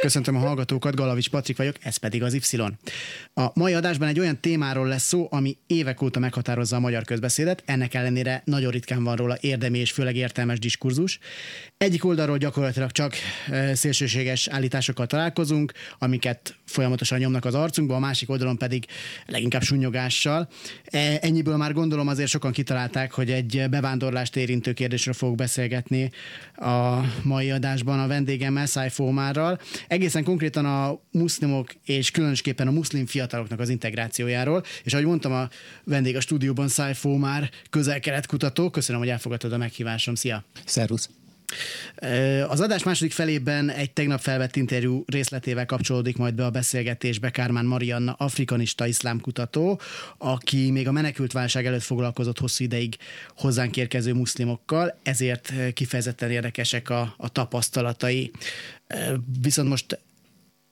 Köszöntöm a hallgatókat, Galavics Patrik vagyok, ez pedig az Y. A mai adásban egy olyan témáról lesz szó, ami évek óta meghatározza a magyar közbeszédet, ennek ellenére nagyon ritkán van róla érdemi és főleg értelmes diskurzus. Egyik oldalról gyakorlatilag csak szélsőséges állításokkal találkozunk, amiket folyamatosan nyomnak az arcunkba, a másik oldalon pedig leginkább sunnyogással. E, ennyiből már gondolom azért sokan kitalálták, hogy egy bevándorlást érintő kérdésről fogok beszélgetni a mai adásban a vendégemmel, Szájfómárral. Egészen konkrétan a muszlimok és különösképpen a muszlim fiataloknak az integrációjáról, és ahogy mondtam, a vendég a stúdióban Szájfómár közel-kelet kutató. Köszönöm, hogy elfogadtad a meghívásom. Szia! Szervusz! Az adás második felében egy tegnap felvett interjú részletével kapcsolódik majd be a beszélgetésbe Kármán Marianna, afrikanista iszlámkutató, aki még a menekült válság előtt foglalkozott hosszú ideig hozzánk érkező muszlimokkal, ezért kifejezetten érdekesek a, a tapasztalatai. Viszont most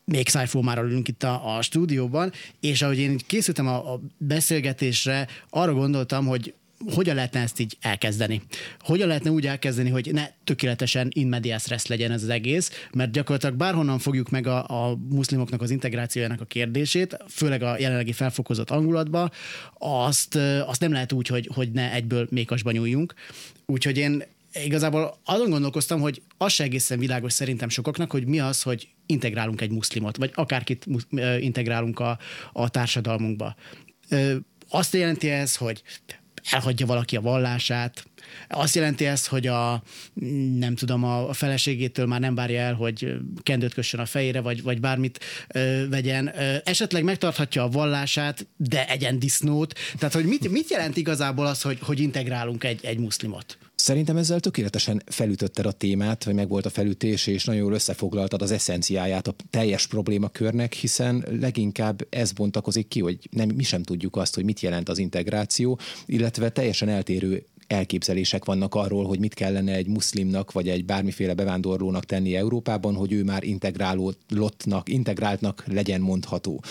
még szájfómára ülünk itt a, a stúdióban, és ahogy én készültem a, a beszélgetésre, arra gondoltam, hogy hogyan lehetne ezt így elkezdeni? Hogyan lehetne úgy elkezdeni, hogy ne tökéletesen in medias res legyen ez az egész, mert gyakorlatilag bárhonnan fogjuk meg a, a muszlimoknak az integrációjának a kérdését, főleg a jelenlegi felfokozott angulatba, azt, azt nem lehet úgy, hogy, hogy ne egyből mékasba nyúljunk. Úgyhogy én igazából azon gondolkoztam, hogy az se egészen világos szerintem sokaknak, hogy mi az, hogy integrálunk egy muszlimot, vagy akárkit integrálunk a, a társadalmunkba. Azt jelenti ez, hogy elhagyja valaki a vallását. Azt jelenti ez, hogy a, nem tudom, a feleségétől már nem várja el, hogy kendőt kössön a fejére, vagy, vagy bármit ö, vegyen. Ö, esetleg megtarthatja a vallását, de egyen disznót. Tehát, hogy mit, mit jelent igazából az, hogy, hogy integrálunk egy, egy muszlimot? Szerintem ezzel tökéletesen felütötted a témát, vagy meg volt a felütés, és nagyon jól összefoglaltad az eszenciáját a teljes problémakörnek, hiszen leginkább ez bontakozik ki, hogy nem, mi sem tudjuk azt, hogy mit jelent az integráció, illetve teljesen eltérő elképzelések vannak arról, hogy mit kellene egy muszlimnak vagy egy bármiféle bevándorlónak tenni Európában, hogy ő már integrálódnak, integráltnak legyen mondható.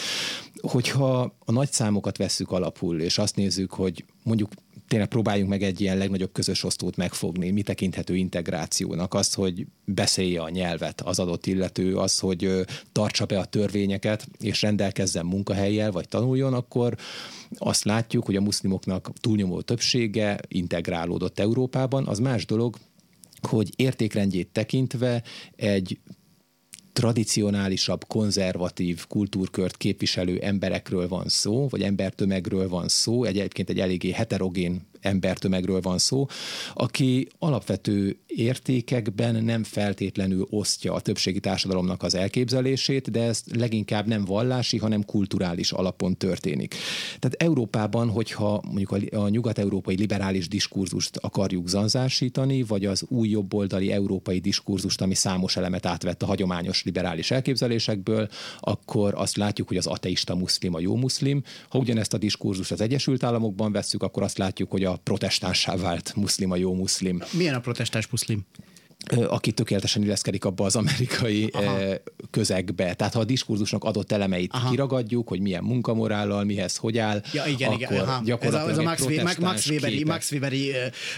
Hogyha a nagy számokat vesszük alapul, és azt nézzük, hogy mondjuk tényleg próbáljunk meg egy ilyen legnagyobb közös osztót megfogni. Mi tekinthető integrációnak? Az, hogy beszélje a nyelvet az adott illető, az, hogy tartsa be a törvényeket, és rendelkezzen munkahelyjel, vagy tanuljon, akkor azt látjuk, hogy a muszlimoknak túlnyomó többsége integrálódott Európában. Az más dolog, hogy értékrendjét tekintve egy tradicionálisabb, konzervatív kultúrkört képviselő emberekről van szó, vagy embertömegről van szó, egyébként egy eléggé heterogén embertömegről van szó, aki alapvető értékekben nem feltétlenül osztja a többségi társadalomnak az elképzelését, de ez leginkább nem vallási, hanem kulturális alapon történik. Tehát Európában, hogyha mondjuk a, nyugat-európai liberális diskurzust akarjuk zanzásítani, vagy az új jobboldali európai diskurzust, ami számos elemet átvett a hagyományos liberális elképzelésekből, akkor azt látjuk, hogy az ateista muszlim a jó muszlim. Ha ugyanezt a diskurzust az Egyesült Államokban vesszük, akkor azt látjuk, hogy a protestánsá vált muszlim a jó muszlim. Milyen a protestáns muszlim? aki tökéletesen illeszkedik abba az amerikai Aha. közegbe. Tehát ha a diskurzusnak adott elemeit Aha. kiragadjuk, hogy milyen munkamorállal, mihez hogy áll, ja, igen, akkor igen. Aha. gyakorlatilag ez a, ez a Max, Max, Max Weberi, Max Weberi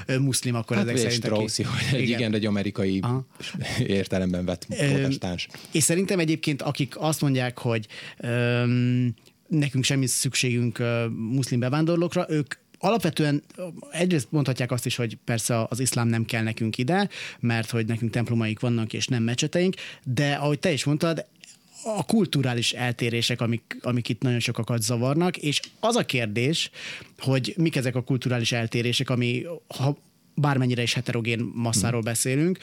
uh, muszlim, akkor hát ezek szerint. Straussy, hogy egy, igen. igen, egy amerikai Aha. értelemben vett protestáns. És szerintem egyébként, akik azt mondják, hogy um, nekünk semmi szükségünk uh, muszlim bevándorlókra, ők alapvetően egyrészt mondhatják azt is, hogy persze az iszlám nem kell nekünk ide, mert hogy nekünk templomaik vannak és nem mecseteink, de ahogy te is mondtad, a kulturális eltérések, amik, amik itt nagyon sokakat zavarnak, és az a kérdés, hogy mik ezek a kulturális eltérések, ami ha bármennyire is heterogén masszáról hmm. beszélünk,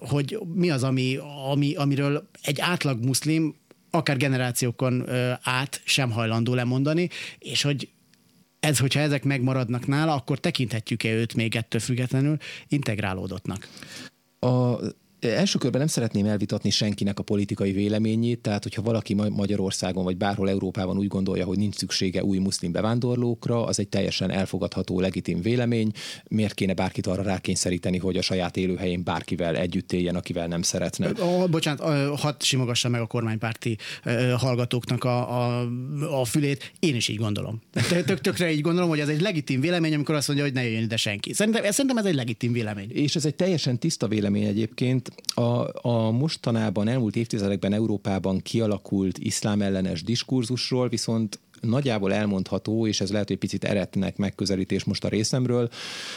hogy mi az, ami, ami, amiről egy átlag muszlim akár generációkon át sem hajlandó lemondani, és hogy ez, hogyha ezek megmaradnak nála, akkor tekinthetjük-e őt még ettől függetlenül integrálódottnak? A Első körben nem szeretném elvitatni senkinek a politikai véleményét, tehát hogyha valaki Magyarországon vagy bárhol Európában úgy gondolja, hogy nincs szüksége új muszlim bevándorlókra, az egy teljesen elfogadható, legitim vélemény. Miért kéne bárkit arra rákényszeríteni, hogy a saját élőhelyén bárkivel együtt éljen, akivel nem szeretne? Oh, bocsánat, hadd simogassa meg a kormánypárti hallgatóknak a, a, a fülét. Én is így gondolom. Tök, tökre így gondolom, hogy ez egy legitim vélemény, amikor azt mondja, hogy ne jöjjön ide senki. Szerintem, szerintem ez egy legitim vélemény. És ez egy teljesen tiszta vélemény egyébként a, a mostanában, elmúlt évtizedekben Európában kialakult iszlám ellenes diskurzusról viszont nagyjából elmondható, és ez lehet, hogy picit eretnek megközelítés most a részemről,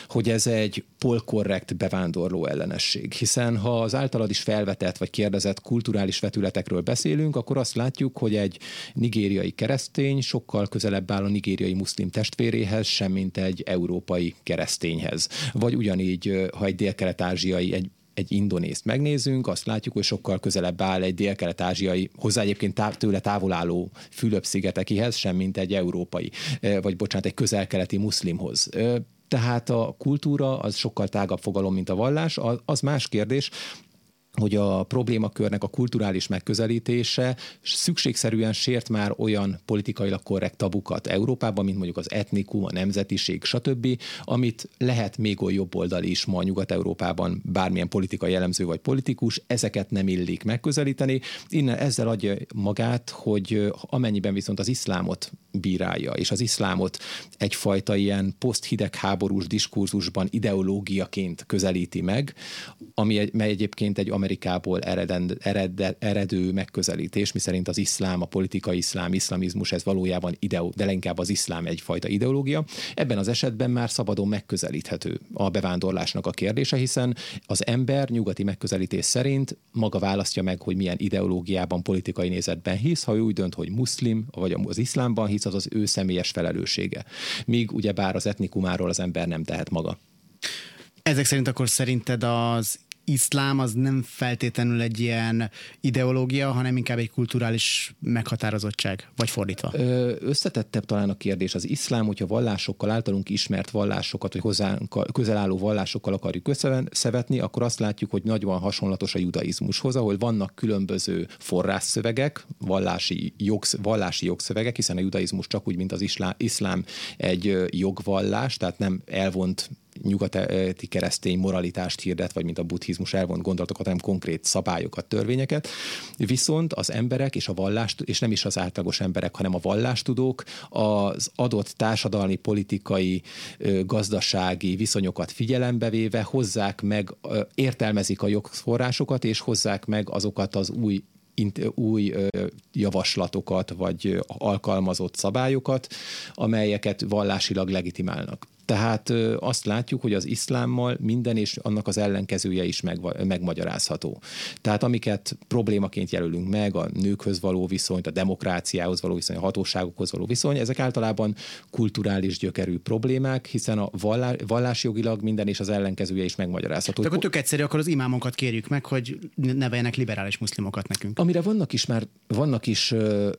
hogy ez egy polkorrekt bevándorló ellenesség. Hiszen ha az általad is felvetett vagy kérdezett kulturális vetületekről beszélünk, akkor azt látjuk, hogy egy nigériai keresztény sokkal közelebb áll a nigériai muszlim testvéréhez, sem mint egy európai keresztényhez. Vagy ugyanígy, ha egy dél-kelet-ázsiai, egy egy indonészt megnézünk, azt látjuk, hogy sokkal közelebb áll egy dél-kelet-ázsiai, hozzá egyébként táv, tőle távol álló Fülöp-szigetekihez, sem mint egy európai, vagy bocsánat, egy közel-keleti muszlimhoz. Tehát a kultúra az sokkal tágabb fogalom, mint a vallás. Az más kérdés, hogy a problémakörnek a kulturális megközelítése szükségszerűen sért már olyan politikailag korrekt tabukat Európában, mint mondjuk az etnikum, a nemzetiség, stb., amit lehet még olyan oldali is ma Nyugat-Európában bármilyen politikai jellemző vagy politikus, ezeket nem illik megközelíteni. Innen ezzel adja magát, hogy amennyiben viszont az iszlámot bírálja, és az iszlámot egyfajta ilyen poszthidegháborús diskurzusban ideológiaként közelíti meg, ami egy, mely egyébként egy Amerikából ereden, ered, eredő megközelítés, miszerint az iszlám, a politikai iszlám, iszlamizmus, ez valójában ideo, de inkább az iszlám egyfajta ideológia. Ebben az esetben már szabadon megközelíthető a bevándorlásnak a kérdése, hiszen az ember nyugati megközelítés szerint maga választja meg, hogy milyen ideológiában, politikai nézetben hisz, ha ő úgy dönt, hogy muszlim, vagy az iszlámban hisz, az az ő személyes felelőssége. Míg ugye bár az etnikumáról az ember nem tehet maga. Ezek szerint akkor szerinted az iszlám az nem feltétlenül egy ilyen ideológia, hanem inkább egy kulturális meghatározottság, vagy fordítva? Összetettebb talán a kérdés. Az iszlám, hogyha vallásokkal, általunk ismert vallásokat, vagy hozzánk közel álló vallásokkal akarjuk összevetni, akkor azt látjuk, hogy nagyban hasonlatos a judaizmushoz, ahol vannak különböző forrásszövegek, vallási, jogsz, vallási jogszövegek, hiszen a judaizmus csak úgy, mint az iszlám, iszlám egy jogvallás, tehát nem elvont nyugati keresztény moralitást hirdet, vagy mint a buddhizmus elvont gondolatokat, hanem konkrét szabályokat, törvényeket. Viszont az emberek és a vallás, és nem is az átlagos emberek, hanem a vallástudók az adott társadalmi, politikai, gazdasági viszonyokat figyelembe véve hozzák meg, értelmezik a jogforrásokat, és hozzák meg azokat az új új javaslatokat, vagy alkalmazott szabályokat, amelyeket vallásilag legitimálnak. Tehát azt látjuk, hogy az iszlámmal minden és annak az ellenkezője is meg, megmagyarázható. Tehát amiket problémaként jelölünk meg, a nőkhöz való viszony, a demokráciához való viszony, a hatóságokhoz való viszony, ezek általában kulturális gyökerű problémák, hiszen a vallás, vallásjogilag minden és az ellenkezője is megmagyarázható. Tehát akkor tök egyszerű, akkor az imámokat kérjük meg, hogy neveljenek liberális muszlimokat nekünk. Amire vannak is már vannak is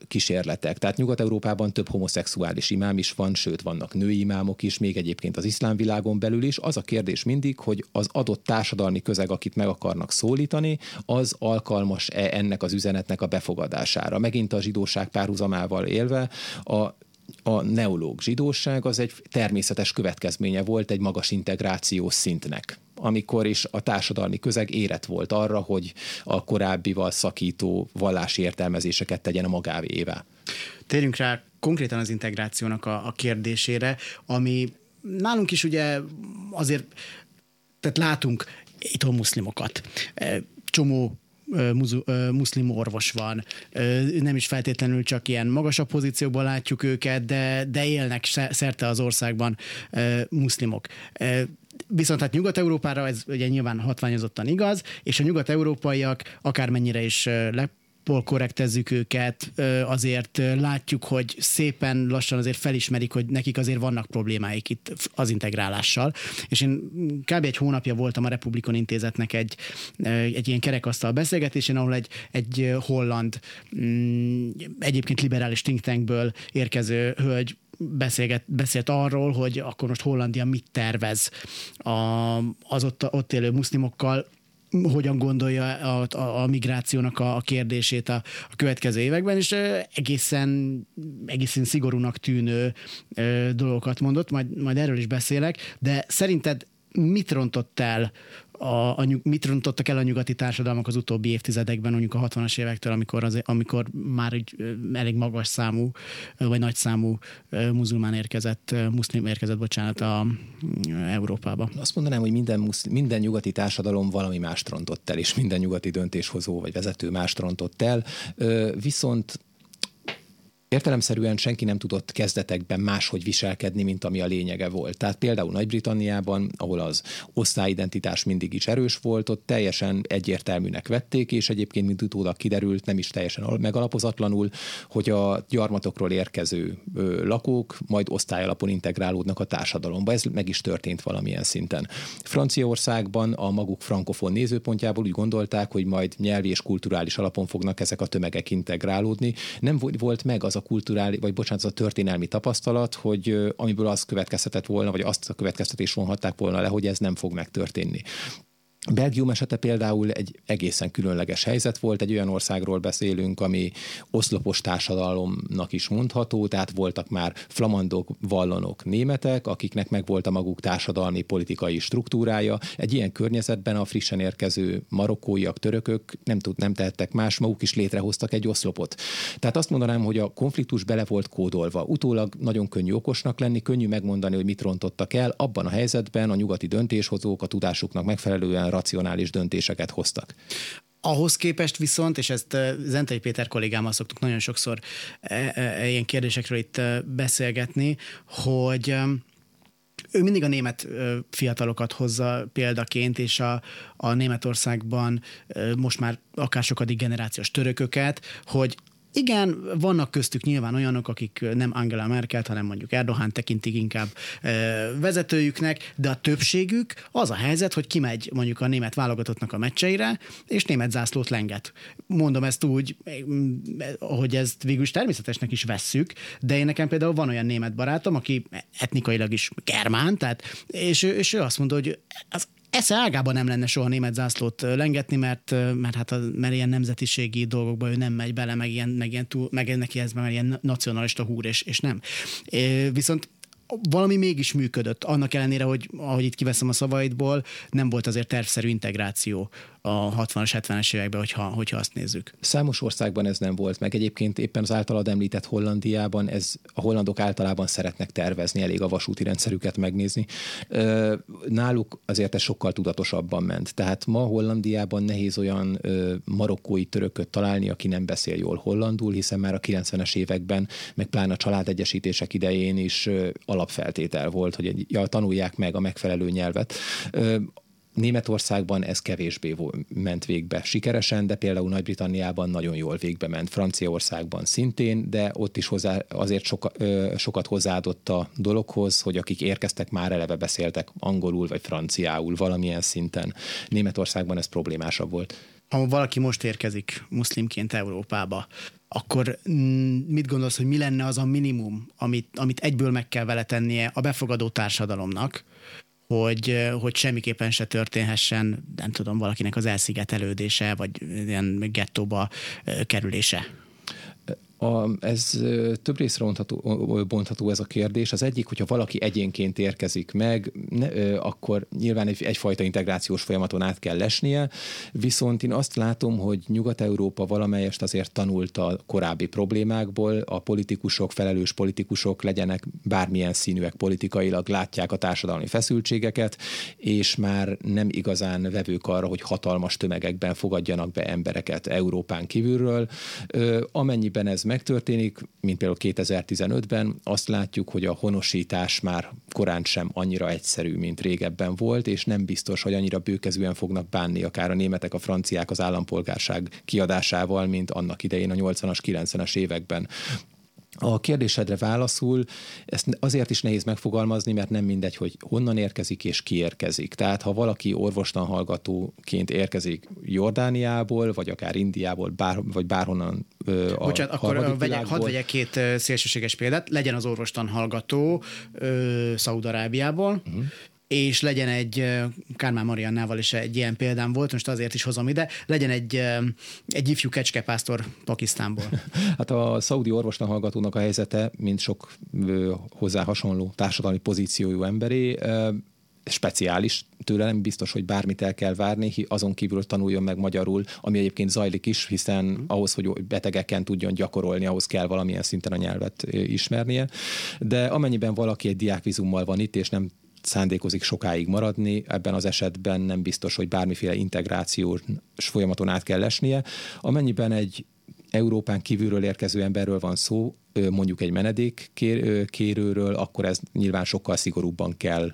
kísérletek. Tehát Nyugat-Európában több homoszexuális imám is van, sőt vannak női imámok is, még egyéb egyébként az iszlám világon belül is, az a kérdés mindig, hogy az adott társadalmi közeg, akit meg akarnak szólítani, az alkalmas-e ennek az üzenetnek a befogadására. Megint a zsidóság párhuzamával élve, a a neológ zsidóság az egy természetes következménye volt egy magas integrációs szintnek amikor is a társadalmi közeg érett volt arra, hogy a korábbival szakító vallási értelmezéseket tegyen a magávével. Térjünk rá konkrétan az integrációnak a, a kérdésére, ami nálunk is ugye azért, tehát látunk itt muszlimokat. E, csomó e, e, muszlim orvos van, nem is feltétlenül csak ilyen magasabb pozícióban látjuk őket, de, de élnek szerte az országban muszlimok. Viszont hát Nyugat-Európára ez ugye nyilván hatványozottan igaz, és a nyugat-európaiak akármennyire is le polkorrektezzük őket, azért látjuk, hogy szépen lassan azért felismerik, hogy nekik azért vannak problémáik itt az integrálással. És én kb. egy hónapja voltam a Republikon Intézetnek egy, egy ilyen kerekasztal beszélgetésén, ahol egy, egy holland, mm, egyébként liberális think tankből érkező hölgy beszélget, beszélt arról, hogy akkor most Hollandia mit tervez a, az ott, ott élő muszlimokkal, hogyan gondolja a, a, a migrációnak a, a kérdését a, a következő években, és egészen, egészen szigorúnak tűnő dolgokat mondott, majd, majd erről is beszélek, de szerinted mit rontott el a, a, mit rontottak el a nyugati társadalmak az utóbbi évtizedekben, mondjuk a 60-as évektől, amikor, az, amikor már egy elég magas számú, vagy nagy számú muzulmán érkezett, muszlim érkezett, bocsánat, a, Európába. Azt mondanám, hogy minden, muszlim, minden nyugati társadalom valami mást rontott el, és minden nyugati döntéshozó vagy vezető mást rontott el. Viszont Értelemszerűen senki nem tudott kezdetekben máshogy viselkedni, mint ami a lényege volt. Tehát például Nagy-Britanniában, ahol az osztályidentitás mindig is erős volt, ott teljesen egyértelműnek vették, és egyébként, mint utólag kiderült, nem is teljesen megalapozatlanul, hogy a gyarmatokról érkező lakók majd osztályalapon integrálódnak a társadalomba. Ez meg is történt valamilyen szinten. Franciaországban a maguk frankofon nézőpontjából úgy gondolták, hogy majd nyelvi és kulturális alapon fognak ezek a tömegek integrálódni. Nem volt meg az a kulturális, vagy bocsánat, az a történelmi tapasztalat, hogy amiből az következtetett volna, vagy azt a következtetés vonhatták volna le, hogy ez nem fog megtörténni. Belgium esete például egy egészen különleges helyzet volt, egy olyan országról beszélünk, ami oszlopos társadalomnak is mondható, tehát voltak már flamandok, vallonok, németek, akiknek meg volt a maguk társadalmi politikai struktúrája. Egy ilyen környezetben a frissen érkező marokkóiak, törökök nem, tud, nem tehettek más, maguk is létrehoztak egy oszlopot. Tehát azt mondanám, hogy a konfliktus bele volt kódolva. Utólag nagyon könnyű okosnak lenni, könnyű megmondani, hogy mit rontottak el. Abban a helyzetben a nyugati döntéshozók a tudásuknak megfelelően racionális döntéseket hoztak. Ahhoz képest viszont, és ezt Zentei Péter kollégámmal szoktuk nagyon sokszor e, e, e, ilyen kérdésekről itt beszélgetni, hogy ő mindig a német fiatalokat hozza példaként, és a, a Németországban most már akár sokadik generációs törököket, hogy igen, vannak köztük nyilván olyanok, akik nem Angela Merkel, hanem mondjuk Erdogan tekintik inkább vezetőjüknek, de a többségük az a helyzet, hogy kimegy mondjuk a német válogatottnak a meccseire, és német zászlót lenget. Mondom ezt úgy, hogy ezt végül is természetesnek is vesszük, de én nekem például van olyan német barátom, aki etnikailag is germán, tehát, és, és ő azt mondta, hogy az esze ágában nem lenne soha német zászlót lengetni, mert, mert, hát a, mert ilyen nemzetiségi dolgokba ő nem megy bele, meg, ilyen, meg, ilyen túl, meg neki ez már ilyen nacionalista húr, és, és nem. Viszont valami mégis működött, annak ellenére, hogy ahogy itt kiveszem a szavaidból, nem volt azért tervszerű integráció a 60-as, 70-es években, hogyha, hogyha azt nézzük. Számos országban ez nem volt meg. Egyébként éppen az általad említett Hollandiában ez a hollandok általában szeretnek tervezni, elég a vasúti rendszerüket megnézni. Náluk azért ez sokkal tudatosabban ment. Tehát ma Hollandiában nehéz olyan marokkói törököt találni, aki nem beszél jól hollandul, hiszen már a 90-es években, meg pláne a családegyesítések idején is alapfeltétel volt, hogy ja, tanulják meg a megfelelő nyelvet. Németországban ez kevésbé ment végbe sikeresen, de például Nagy-Britanniában nagyon jól végbe ment. Franciaországban szintén, de ott is hozzá, azért soka, ö, sokat hozzáadott a dologhoz, hogy akik érkeztek, már eleve beszéltek angolul vagy franciául valamilyen szinten. Németországban ez problémásabb volt. Ha valaki most érkezik muszlimként Európába, akkor mm, mit gondolsz, hogy mi lenne az a minimum, amit, amit egyből meg kell vele tennie a befogadó társadalomnak, hogy, hogy semmiképpen se történhessen, nem tudom, valakinek az elszigetelődése, vagy ilyen gettóba kerülése. A, ez több részre bontható, bontható ez a kérdés. Az egyik, hogyha valaki egyénként érkezik meg, ne, akkor nyilván egy, egyfajta integrációs folyamaton át kell lesnie, viszont én azt látom, hogy Nyugat-Európa valamelyest azért tanult a korábbi problémákból, a politikusok, felelős politikusok legyenek bármilyen színűek politikailag, látják a társadalmi feszültségeket, és már nem igazán vevők arra, hogy hatalmas tömegekben fogadjanak be embereket Európán kívülről. Amennyiben ez megtörténik, mint például 2015-ben, azt látjuk, hogy a honosítás már korán sem annyira egyszerű, mint régebben volt, és nem biztos, hogy annyira bőkezően fognak bánni akár a németek, a franciák az állampolgárság kiadásával, mint annak idején a 80-as, 90-es években. A kérdésedre válaszul, ezt azért is nehéz megfogalmazni, mert nem mindegy, hogy honnan érkezik és ki érkezik. Tehát ha valaki orvostan hallgatóként érkezik Jordániából, vagy akár Indiából, bár, vagy bárhonnan a Bocsánat, akkor vegyek, hadd vegyek két szélsőséges példát. Legyen az orvostan hallgató Szaudarábiából, uh-huh és legyen egy, Kármán Mariannával is egy ilyen példám volt, most azért is hozom ide, legyen egy, egy ifjú kecskepásztor Pakisztánból. Hát a szaudi orvosnak hallgatónak a helyzete, mint sok hozzá hasonló társadalmi pozíciójú emberé, speciális, tőle nem biztos, hogy bármit el kell várni, azon kívül tanuljon meg magyarul, ami egyébként zajlik is, hiszen mm. ahhoz, hogy betegeken tudjon gyakorolni, ahhoz kell valamilyen szinten a nyelvet ismernie. De amennyiben valaki egy diákvizummal van itt, és nem szándékozik sokáig maradni, ebben az esetben nem biztos, hogy bármiféle integrációs folyamaton át kell esnie. Amennyiben egy Európán kívülről érkező emberről van szó, mondjuk egy menedék kérőről, akkor ez nyilván sokkal szigorúbban kell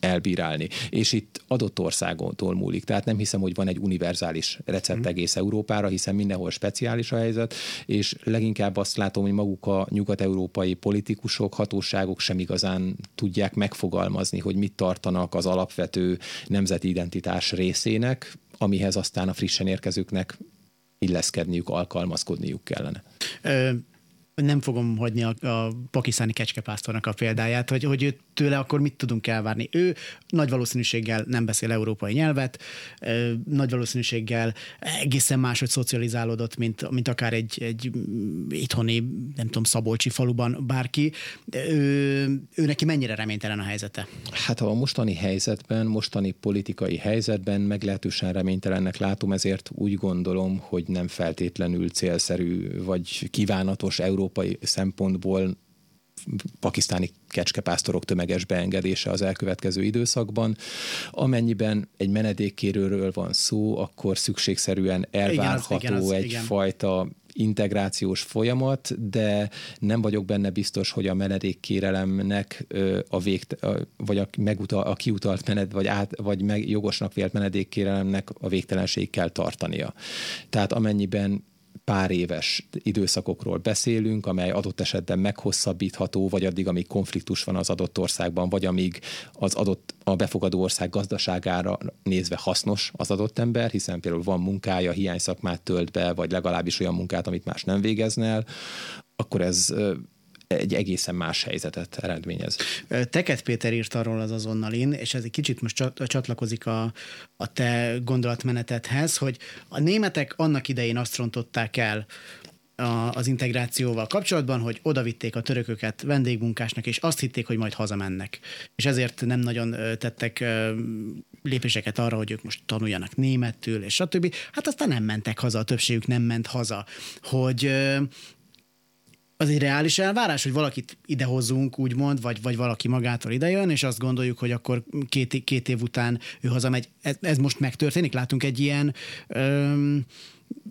elbírálni. És itt adott országontól múlik. Tehát nem hiszem, hogy van egy univerzális recept mm. egész Európára, hiszen mindenhol speciális a helyzet, és leginkább azt látom, hogy maguk a nyugat-európai politikusok, hatóságok sem igazán tudják megfogalmazni, hogy mit tartanak az alapvető nemzeti identitás részének, amihez aztán a frissen érkezőknek illeszkedniük, alkalmazkodniuk kellene. Ö- nem fogom hagyni a, a pakisztáni kecskepásztornak a példáját, hogy, hogy ő tőle akkor mit tudunk elvárni. Ő nagy valószínűséggel nem beszél európai nyelvet, nagy valószínűséggel egészen máshogy szocializálódott, mint, mint akár egy, egy itthoni, nem tudom, Szabolcsi faluban bárki. Ő, ő neki mennyire reménytelen a helyzete? Hát a mostani helyzetben, mostani politikai helyzetben meglehetősen reménytelennek látom, ezért úgy gondolom, hogy nem feltétlenül célszerű vagy kívánatos európai szempontból pakisztáni kecskepásztorok tömeges beengedése az elkövetkező időszakban. Amennyiben egy menedékkérőről van szó, akkor szükségszerűen elvárható igen, az, igen, az, egyfajta igen integrációs folyamat, de nem vagyok benne biztos, hogy a menedékkérelemnek a vég, vagy a, megutal, a kiutalt mened, vagy, át, vagy meg, jogosnak vélt menedékkérelemnek a végtelenség kell tartania. Tehát amennyiben pár éves időszakokról beszélünk, amely adott esetben meghosszabbítható, vagy addig, amíg konfliktus van az adott országban, vagy amíg az adott a befogadó ország gazdaságára nézve hasznos az adott ember, hiszen például van munkája, hiány szakmát tölt be, vagy legalábbis olyan munkát, amit más nem végezne el, akkor ez egy egészen más helyzetet eredményez. Teket Péter írt arról az azonnalin, és ez egy kicsit most csatlakozik a, a te gondolatmenetedhez, hogy a németek annak idején azt rontották el, a, az integrációval kapcsolatban, hogy odavitték a törököket vendégmunkásnak, és azt hitték, hogy majd hazamennek. És ezért nem nagyon tettek lépéseket arra, hogy ők most tanuljanak németül, és stb. Hát aztán nem mentek haza, a többségük nem ment haza. Hogy az egy reális elvárás, hogy valakit idehozunk, úgymond, vagy, vagy valaki magától idejön, és azt gondoljuk, hogy akkor két, két év után ő hazamegy. Ez, ez most megtörténik? Látunk egy ilyen öm,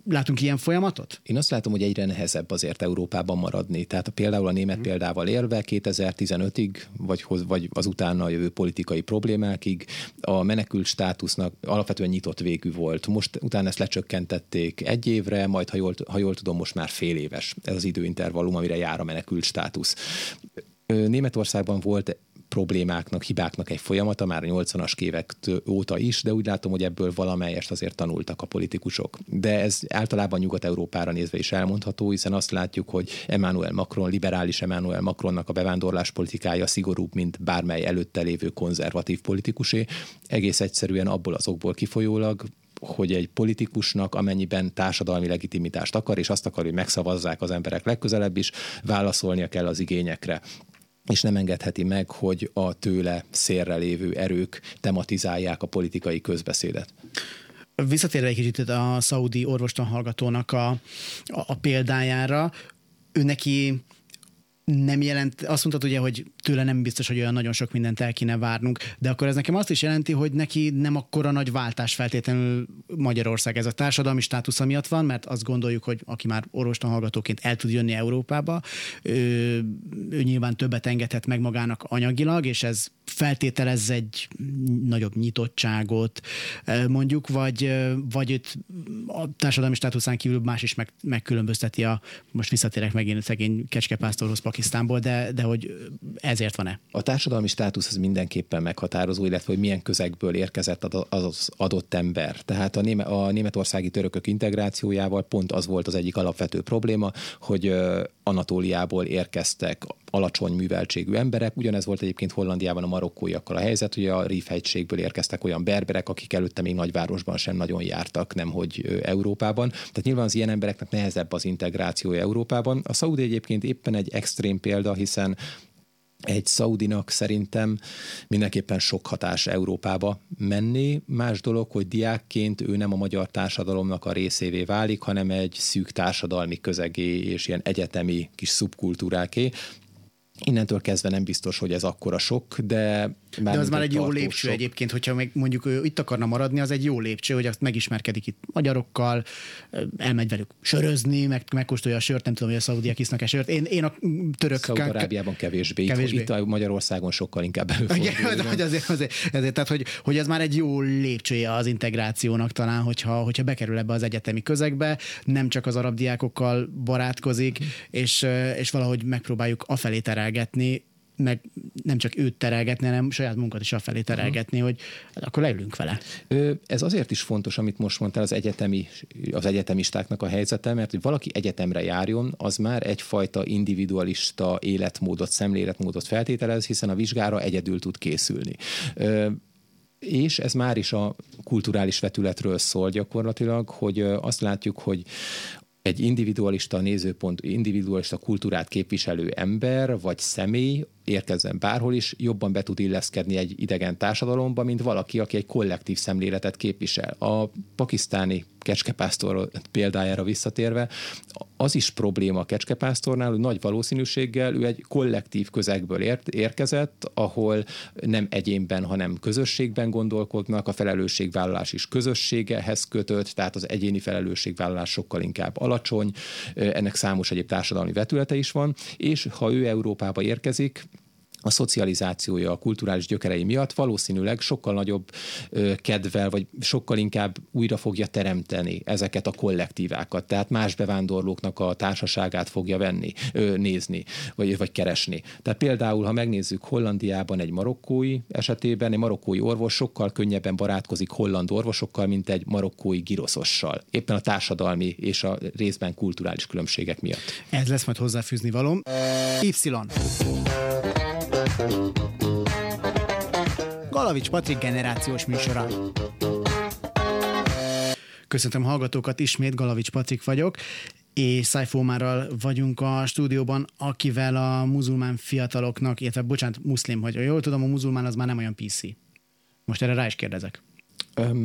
látunk ilyen folyamatot? Én azt látom, hogy egyre nehezebb azért Európában maradni. Tehát például a német mm. példával érve 2015-ig, vagy, vagy az utána jövő politikai problémákig a menekült státusznak alapvetően nyitott végű volt. Most utána ezt lecsökkentették egy évre, majd ha jól, ha jól tudom, most már fél éves ez az időintervallum, amire jár a menekült státusz. Németországban volt problémáknak, hibáknak egy folyamata, már a 80-as évek óta is, de úgy látom, hogy ebből valamelyest azért tanultak a politikusok. De ez általában Nyugat-Európára nézve is elmondható, hiszen azt látjuk, hogy Emmanuel Macron, liberális Emmanuel Macronnak a bevándorlás politikája szigorúbb, mint bármely előtte lévő konzervatív politikusé. Egész egyszerűen abból azokból kifolyólag, hogy egy politikusnak, amennyiben társadalmi legitimitást akar, és azt akar, hogy megszavazzák az emberek legközelebb is, válaszolnia kell az igényekre és nem engedheti meg, hogy a tőle szélre lévő erők tematizálják a politikai közbeszédet. Visszatérve egy kicsit a szaudi orvostan hallgatónak a, a, a példájára, ő neki nem jelent, azt mondtad ugye, hogy tőle nem biztos, hogy olyan nagyon sok mindent el kéne várnunk, de akkor ez nekem azt is jelenti, hogy neki nem akkora nagy váltás feltétlenül Magyarország ez a társadalmi státusza miatt van, mert azt gondoljuk, hogy aki már orvostan hallgatóként el tud jönni Európába, ő, ő nyilván többet engedhet meg magának anyagilag, és ez feltételez egy nagyobb nyitottságot, mondjuk, vagy, vagy őt a társadalmi státuszán kívül más is meg, megkülönbözteti a, most visszatérek megint szegény kecskepásztorhoz Pakisztánból, de, de hogy ezért van-e? A társadalmi státusz az mindenképpen meghatározó, illetve hogy milyen közegből érkezett az adott ember. Tehát a, néme, a németországi törökök integrációjával pont az volt az egyik alapvető probléma, hogy Anatóliából érkeztek alacsony műveltségű emberek. Ugyanez volt egyébként Hollandiában a marokkóiakkal a helyzet, hogy a Rífhegységből érkeztek olyan berberek, akik előtte még nagyvárosban sem nagyon jártak, nemhogy Európában. Tehát nyilván az ilyen embereknek nehezebb az integrációja Európában. A Szaudi egyébként éppen egy extrém példa, hiszen egy szaudinak szerintem mindenképpen sok hatás Európába menni. Más dolog, hogy diákként ő nem a magyar társadalomnak a részévé válik, hanem egy szűk társadalmi közegé és ilyen egyetemi kis szubkultúráké. Innentől kezdve nem biztos, hogy ez akkora sok, de már De az már egy jó lépcső egyébként, hogyha meg mondjuk ő itt akarna maradni, az egy jó lépcső, hogy azt megismerkedik itt magyarokkal, elmegy velük sörözni, meg, megkóstolja a sört, nem tudom, hogy a szaudiak isznak-e sört. Én, én a török... Szaúd-Arábiában kevésbé. kevésbé. Itt, itt Magyarországon sokkal inkább előfordul. hogy azért, azért, azért, tehát, hogy, hogy ez már egy jó lépcsője az integrációnak talán, hogyha, hogyha bekerül ebbe az egyetemi közegbe, nem csak az arab diákokkal barátkozik, és, és valahogy megpróbáljuk afelé terelgetni, meg nem csak őt terelgetni, hanem saját munkat is afelé terelgetni, uh-huh. hogy hát akkor leülünk vele. Ez azért is fontos, amit most mondtál, az, egyetemi, az egyetemistáknak a helyzete, mert hogy valaki egyetemre járjon, az már egyfajta individualista életmódot, szemléletmódot feltételez, hiszen a vizsgára egyedül tud készülni és ez már is a kulturális vetületről szól gyakorlatilag, hogy azt látjuk, hogy egy individualista nézőpont, individualista kultúrát képviselő ember vagy személy érkezzen bárhol is, jobban be tud illeszkedni egy idegen társadalomba, mint valaki, aki egy kollektív szemléletet képvisel. A pakisztáni kecskepásztor példájára visszatérve, az is probléma a kecskepásztornál, hogy nagy valószínűséggel ő egy kollektív közegből ért, érkezett, ahol nem egyénben, hanem közösségben gondolkodnak, a felelősségvállalás is közösségehez kötött, tehát az egyéni felelősségvállalás sokkal inkább alacsony, ennek számos egyéb társadalmi vetülete is van, és ha ő Európába érkezik, a szocializációja, a kulturális gyökerei miatt valószínűleg sokkal nagyobb kedvel, vagy sokkal inkább újra fogja teremteni ezeket a kollektívákat. Tehát más bevándorlóknak a társaságát fogja venni, nézni, vagy, vagy keresni. Tehát például, ha megnézzük Hollandiában egy marokkói esetében, egy marokkói orvos sokkal könnyebben barátkozik holland orvosokkal, mint egy marokkói giroszossal. Éppen a társadalmi és a részben kulturális különbségek miatt. Ez lesz majd hozzáfűzni valóm. Y. Galavics Patrik generációs műsora. Köszöntöm hallgatókat, ismét Galavics Patrik vagyok, és Szájfómárral vagyunk a stúdióban, akivel a muzulmán fiataloknak, illetve bocsánat, muszlim, hogy jól tudom, a muzulmán az már nem olyan PC. Most erre rá is kérdezek.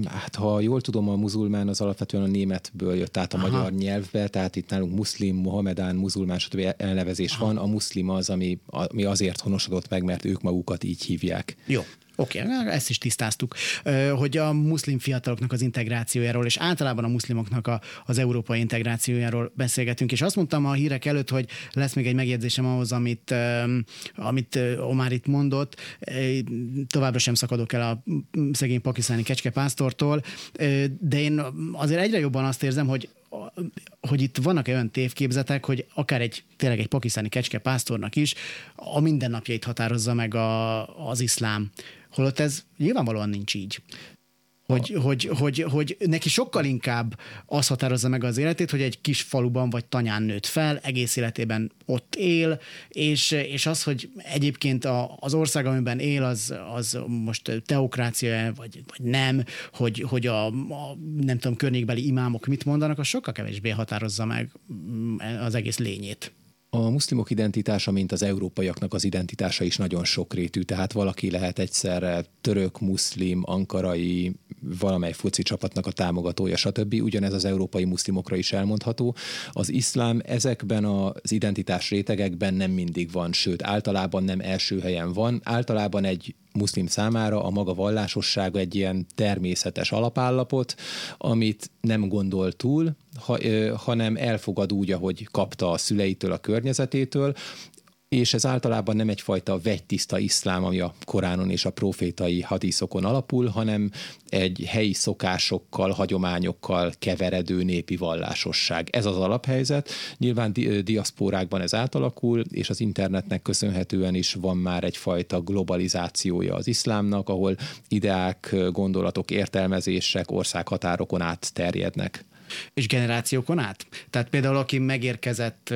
Hát ha jól tudom, a muzulmán az alapvetően a németből jött át a Aha. magyar nyelvbe, tehát itt nálunk muszlim, mohamedán, muzulmán, stb. elnevezés Aha. van. A muszlim az, ami, ami azért honosodott meg, mert ők magukat így hívják. Jó, Oké, okay, ezt is tisztáztuk, hogy a muszlim fiataloknak az integrációjáról, és általában a muszlimoknak a, az európai integrációjáról beszélgetünk, és azt mondtam a hírek előtt, hogy lesz még egy megjegyzésem ahhoz, amit, amit Omar itt mondott, továbbra sem szakadok el a szegény pakisztáni kecskepásztortól, de én azért egyre jobban azt érzem, hogy hogy itt vannak olyan tévképzetek, hogy akár egy tényleg egy pakisztáni kecskepásztornak is a mindennapjait határozza meg a, az iszlám Holott ez nyilvánvalóan nincs így. Hogy, hogy, hogy, hogy neki sokkal inkább az határozza meg az életét, hogy egy kis faluban vagy tanyán nőtt fel, egész életében ott él, és, és az, hogy egyébként a, az ország, amiben él, az, az most teokrácia vagy, vagy nem, hogy, hogy a, a nem tudom, környékbeli imámok mit mondanak, az sokkal kevésbé határozza meg mm, az egész lényét. A muszlimok identitása, mint az európaiaknak az identitása is nagyon sokrétű, tehát valaki lehet egyszerre török, muszlim, ankarai, valamely foci csapatnak a támogatója, stb. Ugyanez az európai muszlimokra is elmondható. Az iszlám ezekben az identitás rétegekben nem mindig van, sőt általában nem első helyen van. Általában egy muszlim számára a maga vallásossága egy ilyen természetes alapállapot, amit nem gondol túl, ha, hanem elfogad úgy, ahogy kapta a szüleitől, a környezetétől, és ez általában nem egyfajta vegytiszta iszlám, ami a Koránon és a profétai hadiszokon alapul, hanem egy helyi szokásokkal, hagyományokkal keveredő népi vallásosság. Ez az alaphelyzet. Nyilván di- diaszpórákban ez átalakul, és az internetnek köszönhetően is van már egyfajta globalizációja az iszlámnak, ahol ideák, gondolatok, értelmezések országhatárokon át terjednek. És generációkon át? Tehát például, aki megérkezett,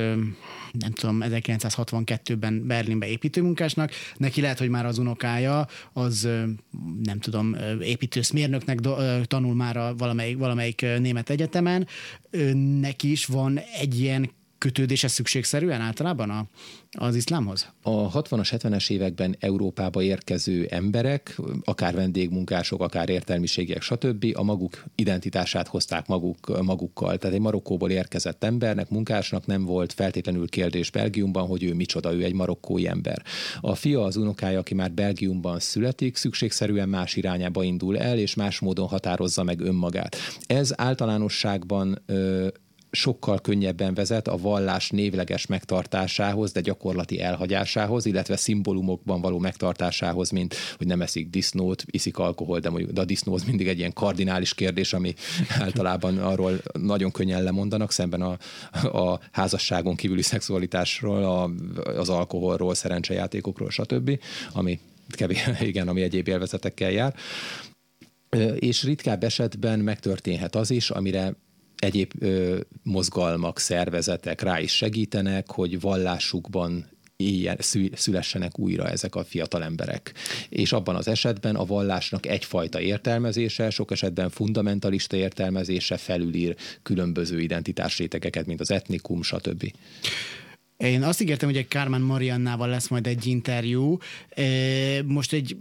nem tudom, 1962-ben Berlinbe építőmunkásnak, neki lehet, hogy már az unokája az, nem tudom, építőszmérnöknek tanul már a valamelyik, valamelyik német egyetemen, neki is van egy ilyen kötődése szükségszerűen általában a, az iszlámhoz? A 60-as, 70-es években Európába érkező emberek, akár vendégmunkások, akár értelmiségiek, stb. a maguk identitását hozták maguk, magukkal. Tehát egy Marokkóból érkezett embernek, munkásnak nem volt feltétlenül kérdés Belgiumban, hogy ő micsoda, ő egy marokkói ember. A fia, az unokája, aki már Belgiumban születik, szükségszerűen más irányába indul el, és más módon határozza meg önmagát. Ez általánosságban ö, sokkal könnyebben vezet a vallás névleges megtartásához, de gyakorlati elhagyásához, illetve szimbólumokban való megtartásához, mint hogy nem eszik disznót, iszik alkohol, de, mondjuk, de a disznó az mindig egy ilyen kardinális kérdés, ami általában arról nagyon könnyen lemondanak, szemben a, a házasságon kívüli szexualitásról, a, az alkoholról, szerencsejátékokról, stb., ami kevés, igen, ami egyéb élvezetekkel jár. És ritkább esetben megtörténhet az is, amire egyéb ö, mozgalmak, szervezetek rá is segítenek, hogy vallásukban éljen, szülessenek újra ezek a fiatal emberek. És abban az esetben a vallásnak egyfajta értelmezése, sok esetben fundamentalista értelmezése felülír különböző identitásrétegeket, mint az etnikum, stb. Én azt ígértem, hogy egy Kármán Mariannával lesz majd egy interjú. Most egy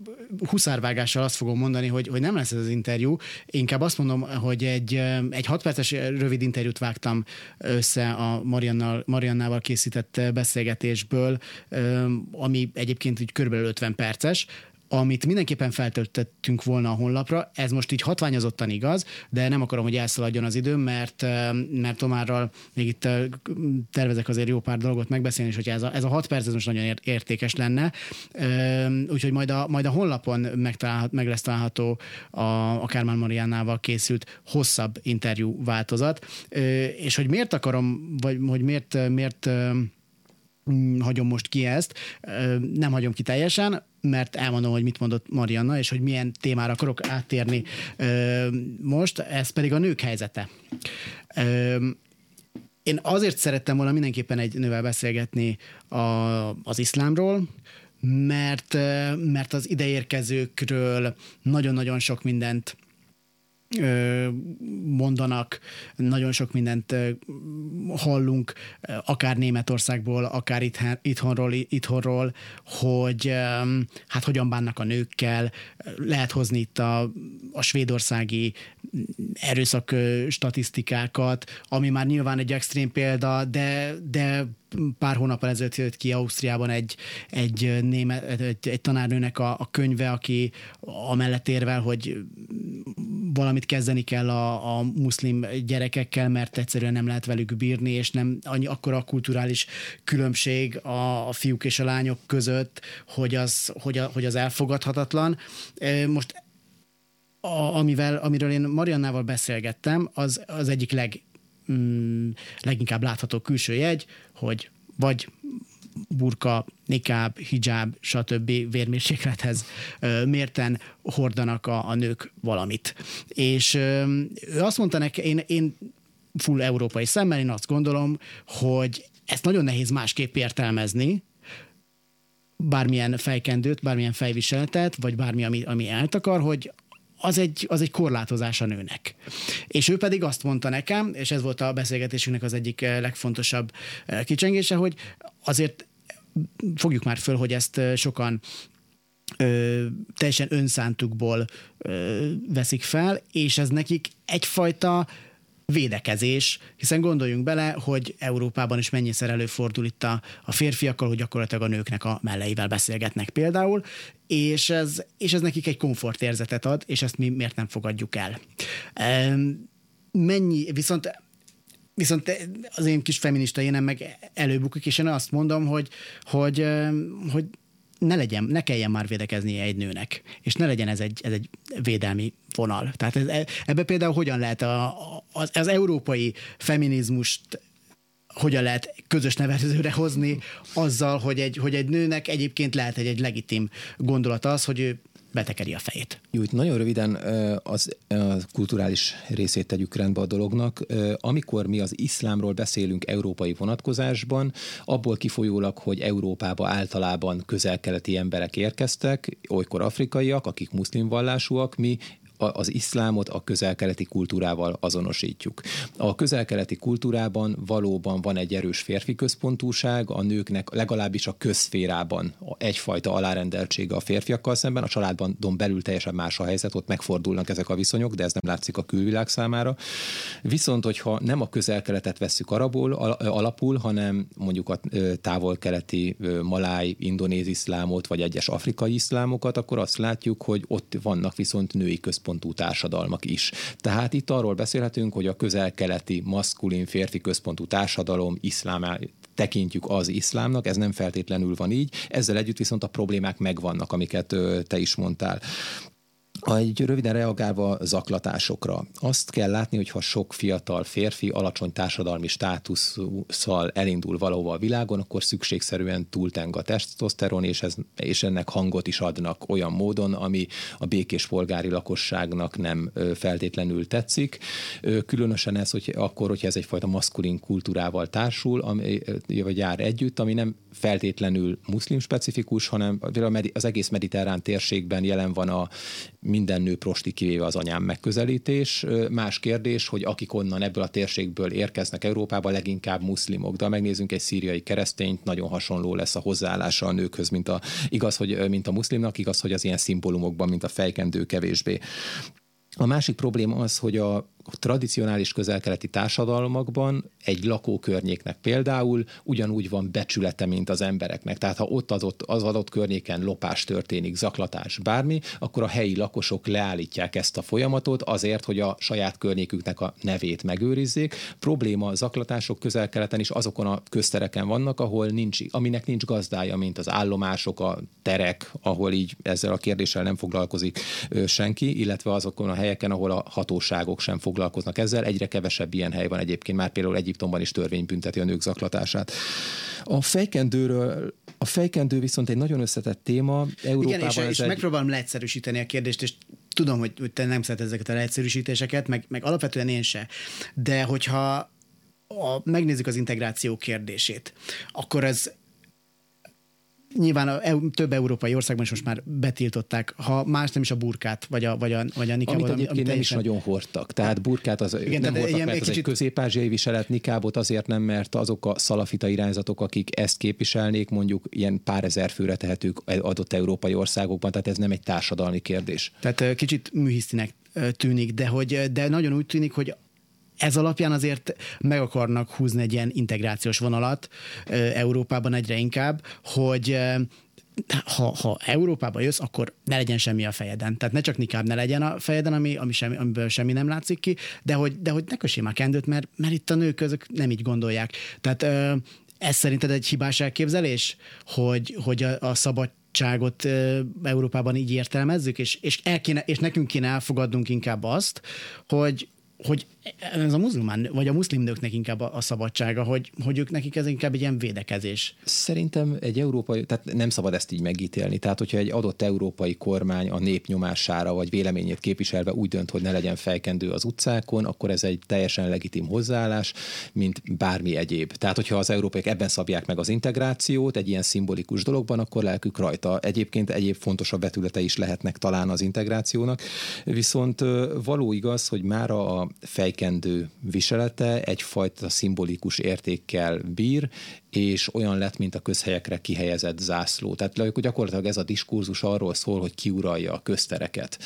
huszárvágással azt fogom mondani, hogy, hogy nem lesz ez az interjú. Inkább azt mondom, hogy egy, egy hat perces rövid interjút vágtam össze a Mariannal, Mariannával készített beszélgetésből, ami egyébként így körülbelül 50 perces, amit mindenképpen feltöltöttünk volna a honlapra. Ez most így hatványozottan igaz, de nem akarom, hogy elszaladjon az idő, mert, mert Tomárral még itt tervezek azért jó pár dolgot megbeszélni, és hogy ez a, ez a hat perc ez most nagyon értékes lenne. Úgyhogy majd a, majd a honlapon megtalálhat, meg lesz található a, a Kármán Mariannával készült hosszabb interjú változat. És hogy miért akarom, vagy hogy miért, miért hagyom most ki ezt, nem hagyom ki teljesen, mert elmondom, hogy mit mondott Marianna, és hogy milyen témára akarok áttérni most, ez pedig a nők helyzete. Én azért szerettem volna mindenképpen egy nővel beszélgetni a, az iszlámról, mert, mert az ideérkezőkről nagyon-nagyon sok mindent mondanak, nagyon sok mindent hallunk, akár Németországból, akár itthonról, itthonról, hogy hát hogyan bánnak a nőkkel. Lehet hozni itt a, a svédországi erőszak statisztikákat, ami már nyilván egy extrém példa, de, de pár hónap ezelőtt jött ki Ausztriában egy, egy, német, egy, egy tanárnőnek a, a könyve, aki amellett érvel, hogy valamit kezdeni kell a, a muszlim gyerekekkel, mert egyszerűen nem lehet velük bírni, és nem annyi akkora a kulturális különbség a, a fiúk és a lányok között, hogy az, hogy, a, hogy az elfogadhatatlan. Most a, amivel, amiről én Mariannával beszélgettem, az, az egyik leg, mm, leginkább látható külső jegy, hogy vagy burka, nikáb, hijab, stb. vérmérséklethez mérten hordanak a, a nők valamit. És ő azt mondta nekem, én, én full európai szemmel, én azt gondolom, hogy ezt nagyon nehéz másképp értelmezni, bármilyen fejkendőt, bármilyen fejviseletet, vagy bármi, ami, ami eltakar, hogy az egy, az egy korlátozás a nőnek. És ő pedig azt mondta nekem, és ez volt a beszélgetésünknek az egyik eh, legfontosabb eh, kicsengése, hogy azért fogjuk már föl, hogy ezt eh, sokan ö, teljesen önszántukból ö, veszik fel, és ez nekik egyfajta védekezés, hiszen gondoljunk bele, hogy Európában is mennyiszer előfordul itt a, a férfiakkal, hogy gyakorlatilag a nőknek a melleivel beszélgetnek például, és ez, és ez nekik egy komfortérzetet ad, és ezt mi miért nem fogadjuk el. Mennyi, viszont Viszont az én kis feminista énem meg előbukik, és én azt mondom, hogy, hogy, hogy ne legyen, ne kelljen már védekezni egy nőnek, és ne legyen ez egy, ez egy védelmi vonal. Tehát ez, ebbe például hogyan lehet a, az, az európai feminizmust hogyan lehet közös nevezőre hozni azzal, hogy egy, hogy egy nőnek egyébként lehet egy, egy legitim gondolat az, hogy ő betekeri a fejét. Jó, itt nagyon röviden az a kulturális részét tegyük rendbe a dolognak. Amikor mi az iszlámról beszélünk európai vonatkozásban, abból kifolyólag, hogy Európába általában közel-keleti emberek érkeztek, olykor afrikaiak, akik muszlim vallásúak, mi az iszlámot a közelkeleti kultúrával azonosítjuk. A közelkeleti kultúrában valóban van egy erős férfi központúság, a nőknek legalábbis a közszférában egyfajta alárendeltsége a férfiakkal szemben, a családban belül teljesen más a helyzet, ott megfordulnak ezek a viszonyok, de ez nem látszik a külvilág számára. Viszont, hogyha nem a közelkeletet vesszük arabul, alapul, hanem mondjuk a távol-keleti maláj, indonéz iszlámot, vagy egyes afrikai iszlámokat, akkor azt látjuk, hogy ott vannak viszont női központúság központú társadalmak is. Tehát itt arról beszélhetünk, hogy a közel-keleti maszkulin férfi központú társadalom iszlám tekintjük az iszlámnak, ez nem feltétlenül van így, ezzel együtt viszont a problémák megvannak, amiket te is mondtál. Egy röviden reagálva zaklatásokra. Azt kell látni, hogy ha sok fiatal férfi alacsony társadalmi státusszal elindul valahova a világon, akkor szükségszerűen túlteng a tesztoszteron, és, ez, és ennek hangot is adnak olyan módon, ami a békés polgári lakosságnak nem feltétlenül tetszik. Különösen ez, hogy akkor, hogyha ez egyfajta maszkulin kultúrával társul, ami, vagy jár együtt, ami nem feltétlenül muszlim specifikus, hanem az egész mediterrán térségben jelen van a minden nő prosti kivéve az anyám megközelítés. Más kérdés, hogy akik onnan ebből a térségből érkeznek Európába, leginkább muszlimok. De ha megnézzünk egy szíriai keresztényt, nagyon hasonló lesz a hozzáállása a nőkhöz, mint a, igaz, hogy mint a muszlimnak, igaz, hogy az ilyen szimbólumokban, mint a fejkendő kevésbé. A másik probléma az, hogy a tradicionális közelkeleti társadalmakban egy lakókörnyéknek például ugyanúgy van becsülete, mint az embereknek. Tehát ha ott az, ott, az adott környéken lopás történik, zaklatás, bármi, akkor a helyi lakosok leállítják ezt a folyamatot azért, hogy a saját környéküknek a nevét megőrizzék. Probléma a zaklatások közelkeleten is azokon a köztereken vannak, ahol nincs, aminek nincs gazdája, mint az állomások, a terek, ahol így ezzel a kérdéssel nem foglalkozik senki, illetve azokon a helyeken, ahol a hatóságok sem foglalkoznak foglalkoznak ezzel, egyre kevesebb ilyen hely van egyébként, már például Egyiptomban is törvény bünteti a nők zaklatását. A fejkendőről a fejkendő viszont egy nagyon összetett téma. Európában Igen, és, ez és egy... megpróbálom leegyszerűsíteni a kérdést, és tudom, hogy, hogy te nem szereted ezeket a leegyszerűsítéseket, meg, meg alapvetően én se. De hogyha a, megnézzük az integráció kérdését, akkor ez nyilván a több európai országban is most már betiltották, ha más nem is a burkát, vagy a, vagy a, vagy a nikábot. Amit, amit, amit nem is nagyon hordtak. Tehát burkát az Igen, nem hordtak, ilyen, mert ez kicsit... egy közép-ázsiai viselet, nikábot azért nem, mert azok a szalafita irányzatok, akik ezt képviselnék, mondjuk ilyen pár ezer főre tehetők adott európai országokban, tehát ez nem egy társadalmi kérdés. Tehát kicsit műhisztinek tűnik, de, hogy, de nagyon úgy tűnik, hogy ez alapján azért meg akarnak húzni egy ilyen integrációs vonalat Európában egyre inkább, hogy ha, ha Európába jössz, akkor ne legyen semmi a fejeden. Tehát ne csak nikább ne legyen a fejeden, ami, ami semmi, amiből semmi nem látszik ki, de hogy, de hogy ne kössél már kendőt, mert, mert itt a nők közök nem így gondolják. Tehát ez szerinted egy hibás elképzelés, hogy, hogy a, a szabad szabadságot Európában így értelmezzük, és, és, el kéne, és nekünk kéne elfogadnunk inkább azt, hogy, hogy ez a muzulmán, vagy a muszlim nőknek inkább a, a szabadsága, hogy, hogy ők nekik ez inkább egy ilyen védekezés. Szerintem egy európai, tehát nem szabad ezt így megítélni. Tehát, hogyha egy adott európai kormány a nép nyomására vagy véleményét képviselve úgy dönt, hogy ne legyen fejkendő az utcákon, akkor ez egy teljesen legitim hozzáállás, mint bármi egyéb. Tehát, hogyha az európaiak ebben szabják meg az integrációt egy ilyen szimbolikus dologban, akkor lelkük rajta. Egyébként egyéb fontosabb betülete is lehetnek talán az integrációnak. Viszont való igaz, hogy már a fej fejkendő viselete egyfajta szimbolikus értékkel bír, és olyan lett, mint a közhelyekre kihelyezett zászló. Tehát gyakorlatilag ez a diskurzus arról szól, hogy ki uralja a köztereket,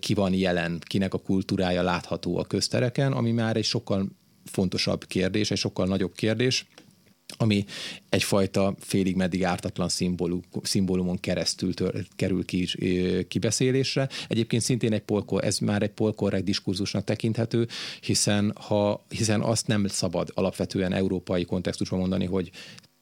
ki van jelen, kinek a kultúrája látható a köztereken, ami már egy sokkal fontosabb kérdés, egy sokkal nagyobb kérdés ami egyfajta félig meddig ártatlan szimbólum, szimbólumon keresztül tör, kerül ki, kibeszélésre. Egyébként szintén egy polkor, ez már egy polkorrekt diskurzusnak tekinthető, hiszen, ha, hiszen azt nem szabad alapvetően európai kontextusban mondani, hogy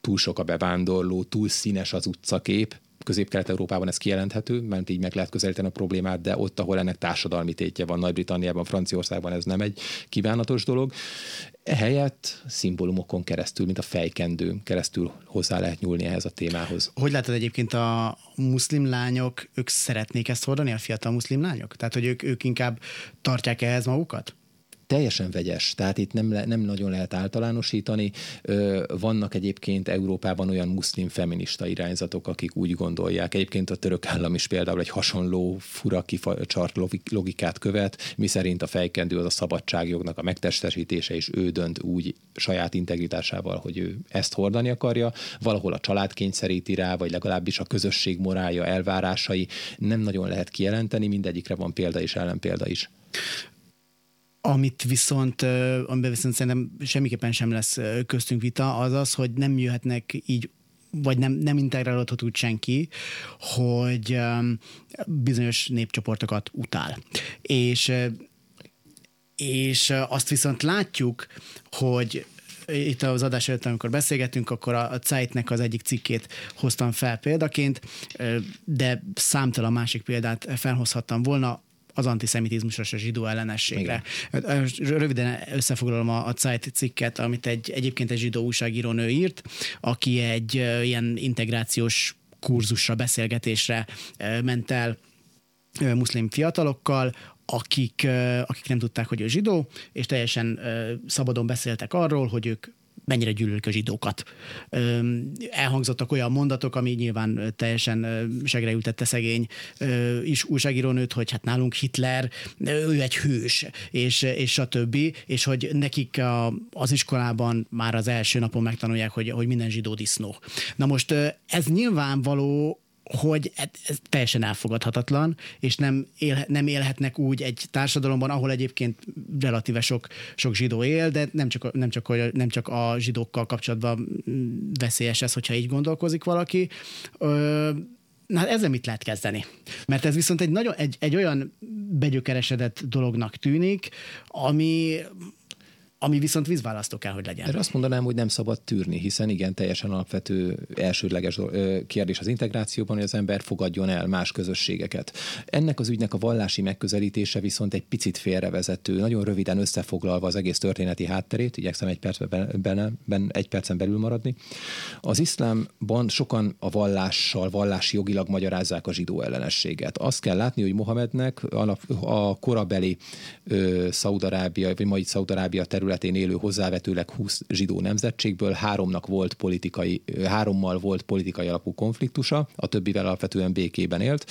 túl sok a bevándorló, túl színes az utcakép, Közép-Kelet-Európában ez kijelenthető, mert így meg lehet közelíteni a problémát, de ott, ahol ennek társadalmi tétje van, Nagy-Britanniában, Franciaországban ez nem egy kívánatos dolog. Ehelyett szimbólumokon keresztül, mint a fejkendőn keresztül hozzá lehet nyúlni ehhez a témához. Hogy látod egyébként a muszlim lányok, ők szeretnék ezt hordani, a fiatal muszlim lányok? Tehát, hogy ők, ők inkább tartják ehhez magukat? Teljesen vegyes, tehát itt nem, le, nem nagyon lehet általánosítani. Vannak egyébként Európában olyan muszlim feminista irányzatok, akik úgy gondolják. Egyébként a török állam is például egy hasonló fura kicsart logikát követ, miszerint a fejkendő az a szabadságjognak a megtestesítése, és ő dönt úgy saját integritásával, hogy ő ezt hordani akarja. Valahol a család kényszeríti rá, vagy legalábbis a közösség morálja, elvárásai nem nagyon lehet kijelenteni, mindegyikre van példa és ellenpélda is. Amit viszont, amiben viszont szerintem semmiképpen sem lesz köztünk vita, az az, hogy nem jöhetnek így vagy nem, nem integrálódhat úgy senki, hogy bizonyos népcsoportokat utál. És és azt viszont látjuk, hogy itt az adás előtt, amikor beszélgetünk, akkor a Zeitnek az egyik cikkét hoztam fel példaként, de számtalan másik példát felhozhattam volna, az antiszemitizmusra és a zsidó ellenességre. Igen. Röviden összefoglalom a, a Zeit cikket, amit egy, egyébként egy zsidó újságíró nő írt, aki egy ilyen integrációs kurzusra, beszélgetésre ment el muszlim fiatalokkal, akik, akik nem tudták, hogy ő zsidó, és teljesen szabadon beszéltek arról, hogy ők mennyire gyűlölik a zsidókat. Elhangzottak olyan mondatok, ami nyilván teljesen segreültette szegény is újságírónőt, hogy hát nálunk Hitler, ő egy hős, és, és a többi, és hogy nekik a, az iskolában már az első napon megtanulják, hogy, hogy minden zsidó disznó. Na most ez nyilvánvaló hogy ez teljesen elfogadhatatlan, és nem, él, nem élhetnek úgy egy társadalomban, ahol egyébként relatíve sok, sok zsidó él, de nem csak, nem, csak, nem csak a zsidókkal kapcsolatban veszélyes ez, hogyha így gondolkozik valaki. Ö, Na hát ezzel mit lehet kezdeni? Mert ez viszont egy, nagyon, egy, egy olyan begyökeresedett dolognak tűnik, ami ami viszont vízválasztó kell, hogy legyen. Erre azt mondanám, hogy nem szabad tűrni, hiszen igen, teljesen alapvető elsődleges kérdés az integrációban, hogy az ember fogadjon el más közösségeket. Ennek az ügynek a vallási megközelítése viszont egy picit félrevezető, nagyon röviden összefoglalva az egész történeti hátterét, igyekszem egy, percben, benne, benne, egy percen belül maradni. Az iszlámban sokan a vallással, vallási jogilag magyarázzák a zsidó ellenességet. Azt kell látni, hogy Mohamednek a, korabeli Szaudarábia, vagy mai Szaudarábia terület területén élő hozzávetőleg 20 zsidó nemzetségből háromnak volt politikai, hárommal volt politikai alapú konfliktusa, a többivel alapvetően békében élt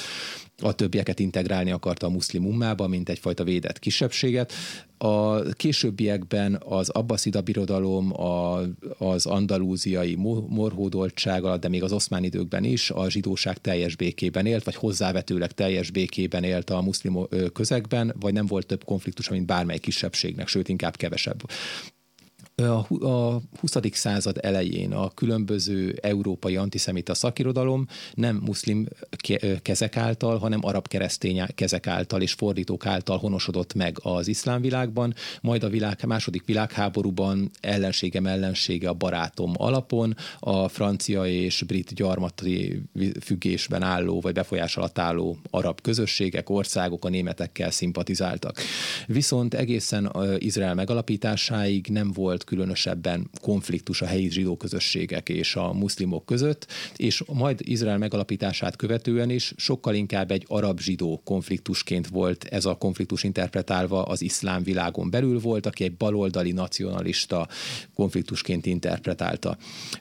a többieket integrálni akarta a muszlim ummába, mint egyfajta védett kisebbséget. A későbbiekben az Abbaszida birodalom, a, az andalúziai morhódoltság alatt, de még az oszmán időkben is a zsidóság teljes békében élt, vagy hozzávetőleg teljes békében élt a muszlim közegben, vagy nem volt több konfliktus, mint bármely kisebbségnek, sőt inkább kevesebb a, a 20. század elején a különböző európai antiszemita szakirodalom nem muszlim kezek által, hanem arab keresztény kezek által és fordítók által honosodott meg az iszlám világban, majd a világ, második világháborúban ellenségem ellensége a barátom alapon a francia és brit gyarmati függésben álló vagy befolyás alatt álló arab közösségek, országok a németekkel szimpatizáltak. Viszont egészen Izrael megalapításáig nem volt különösebben konfliktus a helyi zsidó közösségek és a muszlimok között, és majd Izrael megalapítását követően is sokkal inkább egy arab-zsidó konfliktusként volt ez a konfliktus interpretálva az iszlám világon belül volt, aki egy baloldali nacionalista konfliktusként interpretálta.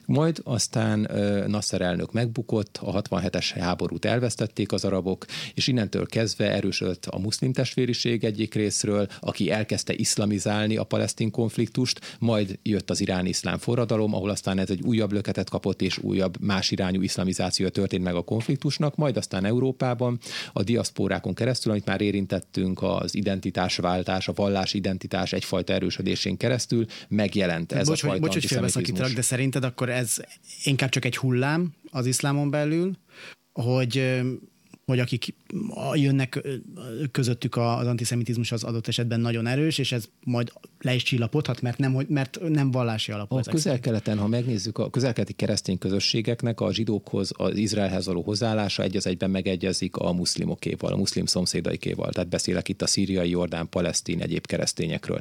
Majd aztán Nasser elnök megbukott, a 67-es háborút elvesztették az arabok, és innentől kezdve erősödött a muszlim testvériség egyik részről, aki elkezdte iszlamizálni a palesztin konfliktust, majd majd jött az iráni iszlám forradalom, ahol aztán ez egy újabb löketet kapott, és újabb más irányú iszlamizáció történt meg a konfliktusnak, majd aztán Európában a diaszpórákon keresztül, amit már érintettünk, az identitásváltás, a vallási identitás egyfajta erősödésén keresztül megjelent ez bocs, a fajta Bocs, hogy félbeszakítalak, de szerinted akkor ez inkább csak egy hullám az iszlámon belül, hogy hogy akik jönnek közöttük az antiszemitizmus az adott esetben nagyon erős, és ez majd le is csillapodhat, mert nem, mert nem vallási alapú. A közel-keleten, ha megnézzük, a közel-keleti keresztény közösségeknek a zsidókhoz, az Izraelhez való hozzáállása egy az egyben megegyezik a muszlimokéval, a muszlim szomszédaikéval. Tehát beszélek itt a szíriai, jordán, palesztin, egyéb keresztényekről.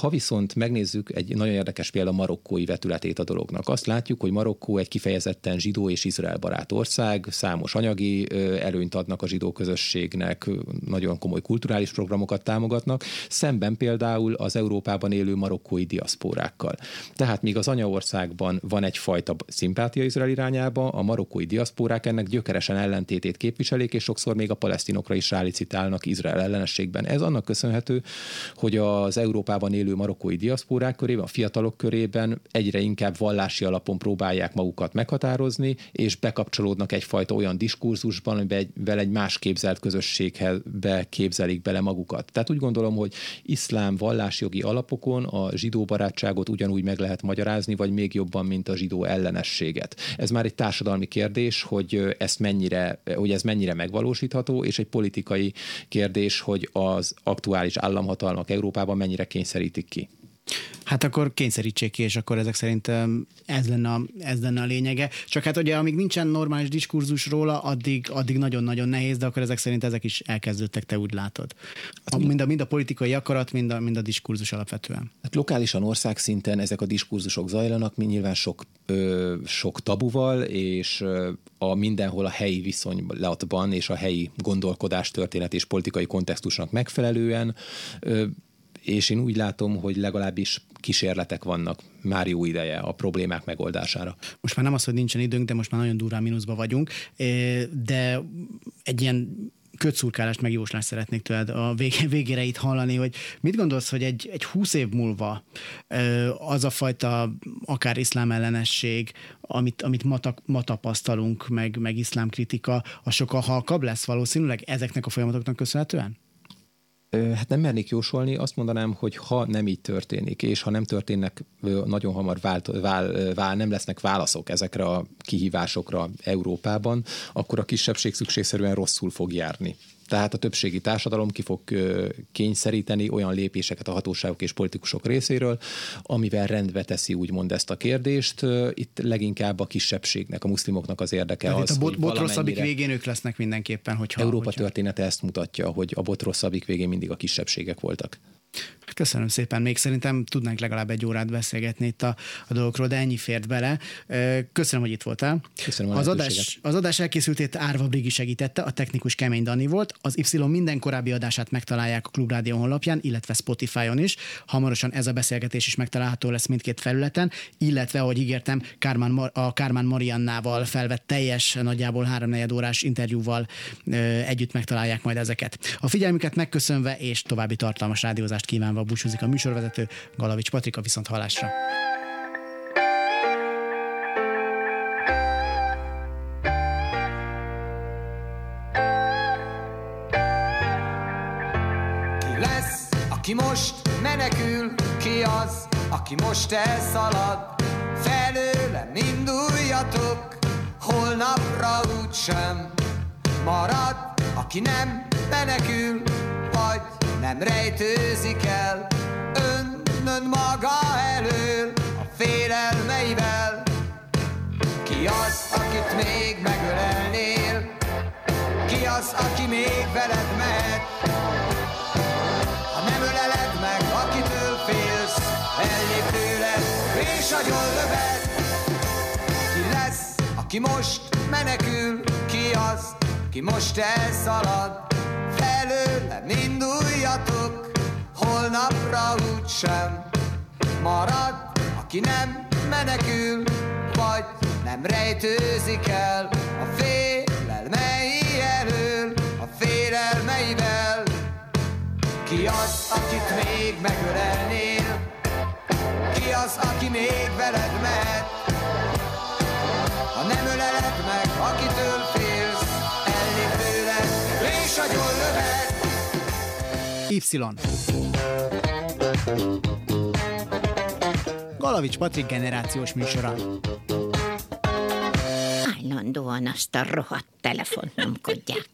Ha viszont megnézzük egy nagyon érdekes példa marokkói vetületét a dolognak, azt látjuk, hogy Marokkó egy kifejezetten zsidó és Izrael barát ország, számos anyagi előnyt adnak a zsidó közösségnek, nagyon komoly kulturális programokat támogatnak, szemben például az Európában élő marokkói diaszpórákkal. Tehát míg az anyaországban van egyfajta szimpátia Izrael irányába, a marokkói diaszpórák ennek gyökeresen ellentétét képviselik, és sokszor még a palesztinokra is rálicitálnak Izrael ellenességben. Ez annak köszönhető, hogy az Európában élő marokkói diaszpórák körében, a fiatalok körében egyre inkább vallási alapon próbálják magukat meghatározni, és bekapcsolódnak egyfajta olyan diskurzusban, amiben egy más képzelt közösséghez képzelik bele magukat. Tehát úgy gondolom, hogy iszlám vallásjogi alapokon a zsidó barátságot ugyanúgy meg lehet magyarázni, vagy még jobban, mint a zsidó ellenességet. Ez már egy társadalmi kérdés, hogy ezt mennyire, hogy ez mennyire megvalósítható, és egy politikai kérdés, hogy az aktuális államhatalmak Európában mennyire kényszerítik ki. Hát akkor kényszerítsék ki, és akkor ezek szerint ez lenne, a, ez lenne a lényege. Csak hát ugye, amíg nincsen normális diskurzus róla, addig, addig nagyon-nagyon nehéz, de akkor ezek szerint ezek is elkezdődtek, te úgy látod. A, mind, a, mind a politikai akarat, mind a, mind a diskurzus alapvetően. Hát lokálisan országszinten ezek a diskurzusok zajlanak, mi nyilván sok, ö, sok tabuval, és a mindenhol a helyi viszonylatban és a helyi gondolkodás történet és politikai kontextusnak megfelelően ö, és én úgy látom, hogy legalábbis kísérletek vannak már jó ideje a problémák megoldására. Most már nem az, hogy nincsen időnk, de most már nagyon durván mínuszba vagyunk, de egy ilyen kötszurkálást meg jóslást szeretnék tőled a végére itt hallani, hogy mit gondolsz, hogy egy, egy húsz év múlva az a fajta akár iszlám ellenesség, amit, amit ma, ma tapasztalunk, meg, meg iszlám kritika, az sokkal halkabb lesz valószínűleg ezeknek a folyamatoknak köszönhetően? Hát nem mernék jósolni, azt mondanám, hogy ha nem így történik, és ha nem történnek nagyon hamar vált, vál, vál, nem lesznek válaszok ezekre a kihívásokra Európában, akkor a kisebbség szükségszerűen rosszul fog járni. Tehát a többségi társadalom ki fog kényszeríteni olyan lépéseket a hatóságok és politikusok részéről, amivel rendbe teszi úgymond ezt a kérdést. Itt leginkább a kisebbségnek, a muszlimoknak az érdeke Tehát az, a bot, bot rosszabbik végén ők lesznek mindenképpen, hogyha... Európa hogyha... története ezt mutatja, hogy a bot rosszabbik végén mindig a kisebbségek voltak. Köszönöm szépen, még szerintem tudnánk legalább egy órát beszélgetni itt a, a dolgokról, de ennyi fért bele. Köszönöm, hogy itt voltál. Köszönöm az adás, az adás elkészültét Árva Brigi segítette, a technikus Kemény Dani volt. Az Y minden korábbi adását megtalálják a Klubrádió honlapján, illetve Spotify-on is. Hamarosan ez a beszélgetés is megtalálható lesz mindkét felületen, illetve, ahogy ígértem, Kármán, a Kármán Mariannával felvett teljes, nagyjából háromnegyed órás interjúval együtt megtalálják majd ezeket. A figyelmüket megköszönve és további tartalmas rádiózást kívánva Gáborral búcsúzik a műsorvezető, Galavics Patrika viszont hallásra. Ki lesz, aki most menekül, ki az, aki most elszalad, felőlem induljatok, holnapra úgysem marad, aki nem menekül, vagy nem rejtőzik el önnön maga elől a félelmeivel. Ki az, akit még megölelnél? Ki az, aki még veled mehet? Ha nem öleled meg, akitől félsz, ellép tőled, és agyon lövet. Ki lesz, aki most menekül? Ki az, ki most elszalad? Felőlem induljatok, holnapra úgysem marad, aki nem menekül, vagy nem rejtőzik el a félelmei elől, a félelmeivel. Ki az, akit még megölelnél? Ki az, aki még veled mehet? Ha nem öleled meg, akitől és agyon lövet. Y. Galavics Patrik generációs műsora. Állandóan azt a rohadt telefont nyomkodják.